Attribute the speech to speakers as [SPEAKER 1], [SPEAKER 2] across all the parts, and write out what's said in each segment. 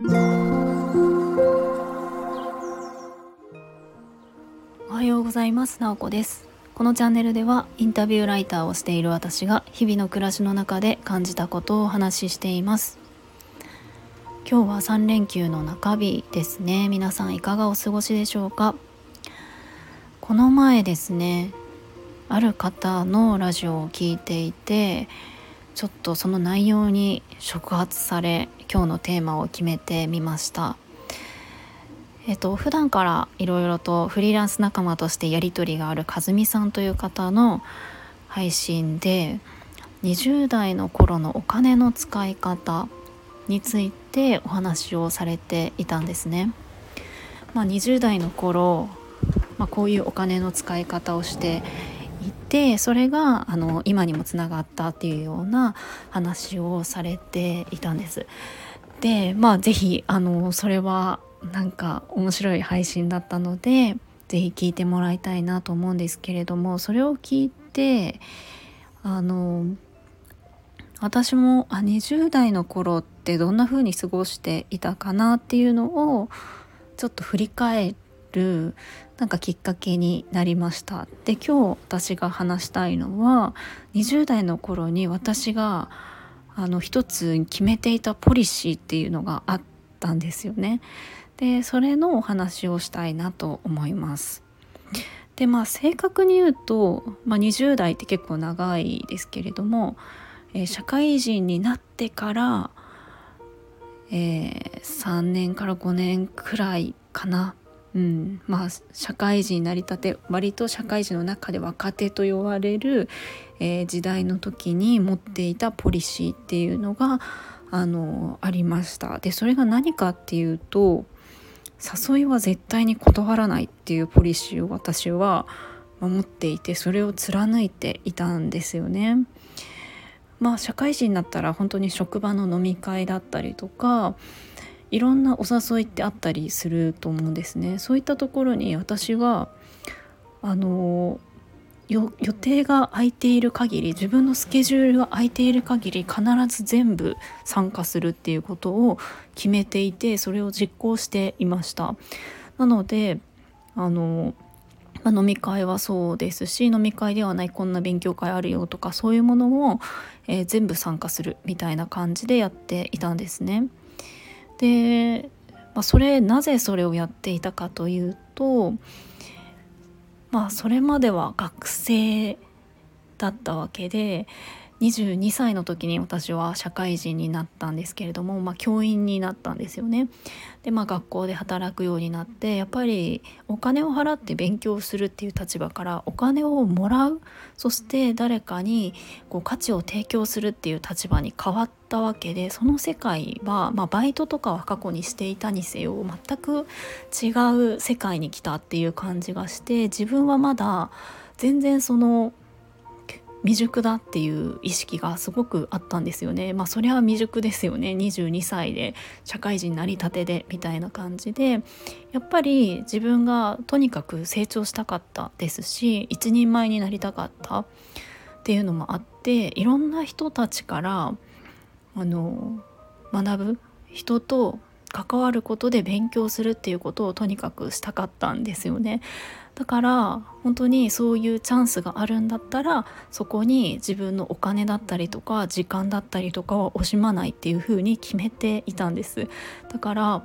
[SPEAKER 1] おはようございます。なおこです。このチャンネルではインタビューライターをしている私が日々の暮らしの中で感じたことをお話ししています。今日は3連休の中日ですね。皆さんいかがお過ごしでしょうか？この前ですねある方のラジオを聞いていてちょっとその内容に触発され今日のテーマを決めてみましたえっと普段からいろいろとフリーランス仲間としてやり取りがある和美さんという方の配信で20代の頃のお金の使い方についてお話をされていたんですね。まあ、20代の頃、まあ、こういうお金の使い方をしていてそれがあの今にもつながったっていうような話をされていたんです。でまあ是非あのそれはなんか面白い配信だったので是非聞いてもらいたいなと思うんですけれどもそれを聞いてあの私もあ20代の頃ってどんな風に過ごしていたかなっていうのをちょっと振り返ってるなんかきっかけになりましたで今日私が話したいのは20代の頃に私があの一つ決めていたポリシーっていうのがあったんですよねでそれのお話をしたいなと思いますでまあ正確に言うと、まあ、20代って結構長いですけれどもえー、社会人になってから、えー、3年から5年くらいかな。うん、まあ社会人になりたて割と社会人の中で若手と呼ばれる、えー、時代の時に持っていたポリシーっていうのがあのありましたでそれが何かっていうと誘いは絶対に断らないっていうポリシーを私は守っていてそれを貫いていたんですよね。まあ社会人になったら本当に職場の飲み会だったりとかいろんなお誘いってあったりすると思うんですね。そういったところに私はあの予定が空いている限り自分のスケジュールが空いている限り必ず全部参加するっていうことを決めていてそれを実行していました。なのであのまあ、飲み会はそうですし飲み会ではないこんな勉強会あるよとかそういうものを、えー、全部参加するみたいな感じでやっていたんですね。で、まあ、それなぜそれをやっていたかというとまあそれまでは学生だったわけで22歳の時に私は社会人になったんですけれども、まあ、教員になったんですよね。でまあ学校で働くようになってやっぱりお金を払って勉強するっていう立場からお金をもらうそして誰かにこう価値を提供するっていう立場に変わったわけでその世界は、まあ、バイトとかは過去にしていたにせよ全く違う世界に来たっていう感じがして自分はまだ全然その未熟だっていう意識がすごくあったんですよね。まあそれは未熟ですよね。22歳で社会人なりたてでみたいな感じで。やっぱり自分がとにかく成長したかったですし一人前になりたかった。っていうのもあっていろんな人たちからあの学ぶ人と関わることで勉強するっていうことをとにかくしたかったんですよね。だから本当にそういうチャンスがあるんだったらそこに自分のお金だったりとか時間だったりとかは惜しまないっていうふうに決めていたんですだから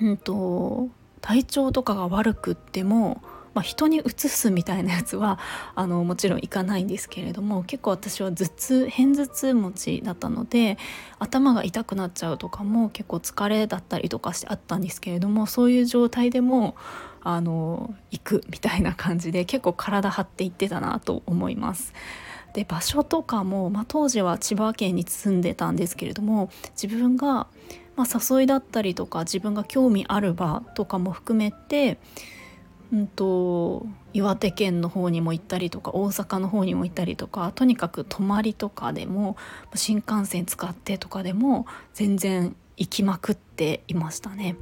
[SPEAKER 1] うんと体調とかが悪くってもまあ、人にうつすみたいなやつは あのもちろんいかないんですけれども結構私は頭痛片頭痛持ちだったので頭が痛くなっちゃうとかも結構疲れだったりとかしてあったんですけれどもそういう状態でもあの行くみたいな感じで結構体張っていってたなと思います。で場所とかも、まあ、当時は千葉県に住んでたんですけれども自分が、まあ、誘いだったりとか自分が興味ある場とかも含めて、うんと、岩手県の方にも行ったりとか大阪の方にも行ったりとかとにかく泊まりとかでも新幹線使ってとかでも全然行きまくっていましたね。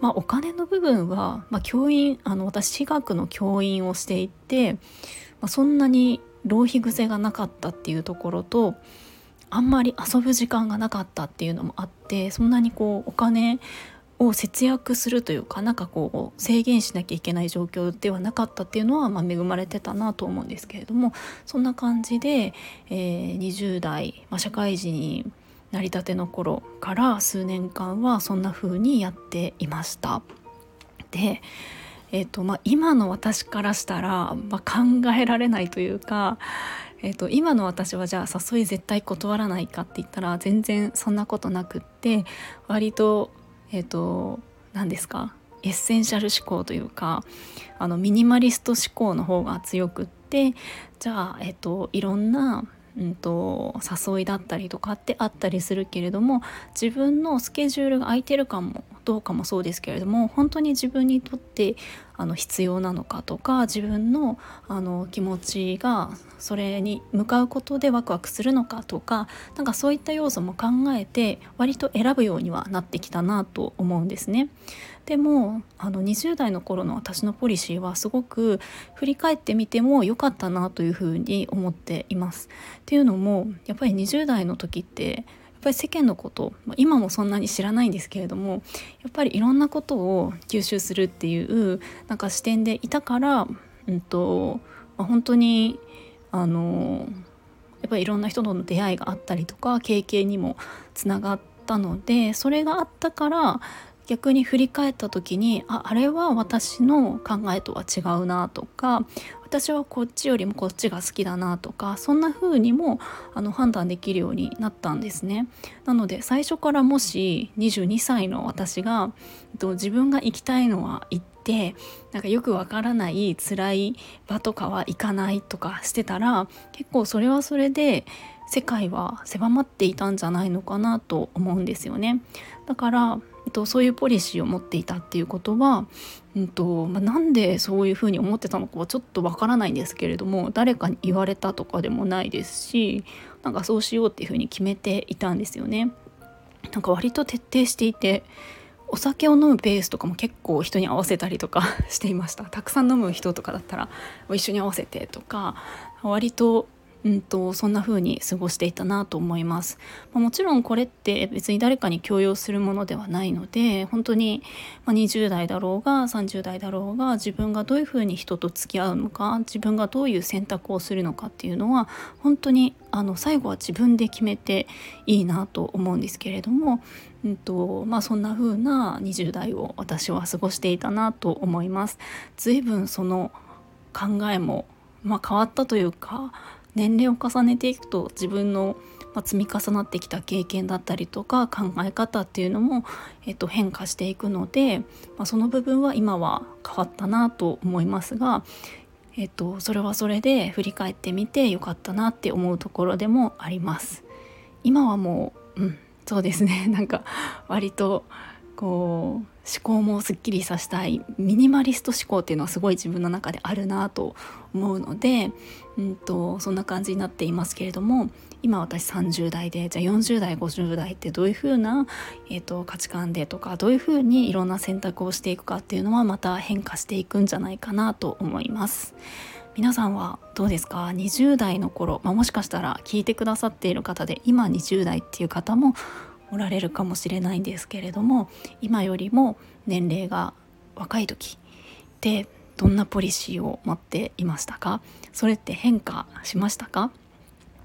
[SPEAKER 1] まあ、お金の部分は、まあ、教員あの私私学の教員をしていて、まあ、そんなに浪費癖がなかったっていうところとあんまり遊ぶ時間がなかったっていうのもあってそんなにこうお金を節約するというかなんかこう制限しなきゃいけない状況ではなかったっていうのは、まあ、恵まれてたなと思うんですけれどもそんな感じで、えー、20代、まあ、社会人になりたての頃から数年間はそんな風にやっていました。でえーとまあ、今の私からしたら、まあ、考えられないというか、えーと、今の私はじゃあ誘い絶対断らないかって言ったら全然そんなことなくって割とえっ、ー、と何ですか？エッセンシャル思考というかあのミニマリスト思考の方が強くってじゃあ、えっ、ー、と、いろんなうんと、誘いだったりとかってあったりするけれども自分のスケジュールが空いてるかもどうかもそうですけれども本当に自分にとってあの必要なのかとか自分のあの気持ちがそれに向かうことでワクワクするのかとかなんかそういった要素も考えて割と選ぶようにはなってきたなと思うんですね。でもあの20代の頃の私のポリシーはすごく振り返ってみても良かったなというふうに思っています。っていうのもやっぱり20代の時ってやっぱり世間のこと今もそんなに知らないんですけれどもやっぱりいろんなことを吸収するっていうなんか視点でいたから、うんとまあ、本当にあのやっぱりいろんな人との出会いがあったりとか経験にもつながったのでそれがあったから逆に振り返った時にああれは私の考えとは違うなとか私はこっちよりもこっちが好きだなとかそんな風にもあの判断できるようになったんですね。なので最初からもし22歳の私が自分が行きたいのは行ってなんかよくわからない辛い場とかは行かないとかしてたら結構それはそれで世界は狭まっていたんじゃないのかなと思うんですよね。だからえっと、そういうポリシーを持っていたっていうことは、うんとまあ、なんでそういうふうに思ってたのかはちょっとわからないんですけれども誰かに言われたとかでもないですしなんかそうしようっていうふうに決めていたんですよね。なんか割と徹底していてお酒を飲むペースとかも結構人に合わせたりとか していましたたくさん飲む人とかだったら一緒に合わせてとか割とうんと、そんな風に過ごしていたなと思います、ま、もちろんこれって別に誰かに強要するものではないので本当に、まあ、20代だろうが30代だろうが自分がどういう風に人と付き合うのか自分がどういう選択をするのかっていうのは本当にあの最後は自分で決めていいなと思うんですけれども、うんとまあ、そんな風な20代を私は過ごしていたなと思います。随分その考えも、まあ、変わったというか年齢を重ねていくと自分の積み重なってきた経験だったりとか考え方っていうのも、えっと、変化していくので、まあ、その部分は今は変わったなと思いますが、えっと、それはそれで振り返ってみてよかったなって思うところでもあります。今はもう、うん、そうですねなんか割とこう思考もすっきりさせたいミニマリスト思考っていうのはすごい自分の中であるなと思うので、うんと、そんな感じになっていますけれども今私30代でじゃあ40代50代ってどういうふうな、えーと、価値観でとかどういうふうにいろんな選択をしていくかっていうのはまた変化していくんじゃないかなと思います。皆さんはどうですか？20代の頃、まあ、もしかしたら聞いてくださっている方で今20代っていう方もおられるかもしれないんですけれども今よりも年齢が若い時ってどんなポリシーを持っていましたか？それって変化しましたか？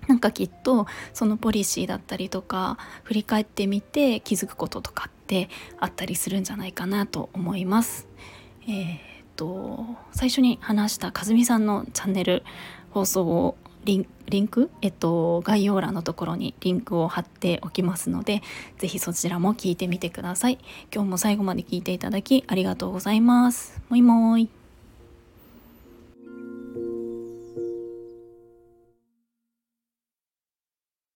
[SPEAKER 1] なんかきっとそのポリシーだったりとか振り返ってみて気づくこととかってあったりするんじゃないかなと思います。えー、っと最初に話したかずみさんのチャンネル放送をリンリンク、えっと、概要欄のところにリンクを貼っておきますので、是非そちらも聞いてみてください。今日も最後まで聞いていただきありがとうございます。もいもーい。